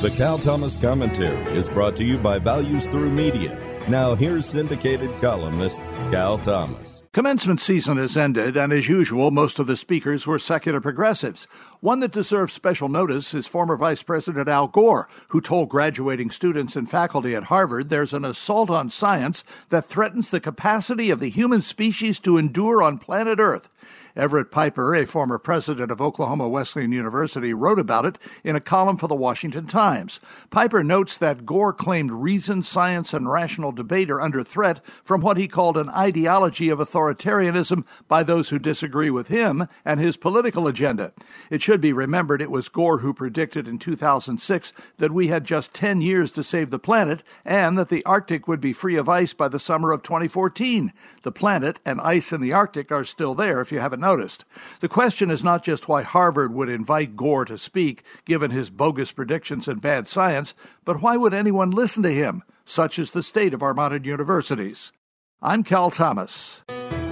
The Cal Thomas Commentary is brought to you by Values Through Media. Now, here's syndicated columnist Cal Thomas. Commencement season has ended, and as usual, most of the speakers were secular progressives. One that deserves special notice is former Vice President Al Gore, who told graduating students and faculty at Harvard there's an assault on science that threatens the capacity of the human species to endure on planet Earth. Everett Piper, a former president of Oklahoma Wesleyan University, wrote about it in a column for the Washington Times. Piper notes that Gore claimed reason, science, and rational debate are under threat from what he called an ideology of authoritarianism by those who disagree with him and his political agenda. It should be remembered it was Gore who predicted in 2006 that we had just 10 years to save the planet and that the Arctic would be free of ice by the summer of 2014. The planet and ice in the Arctic are still there if you haven't noticed. The question is not just why Harvard would invite Gore to speak, given his bogus predictions and bad science, but why would anyone listen to him? Such is the state of our modern universities. I'm Cal Thomas.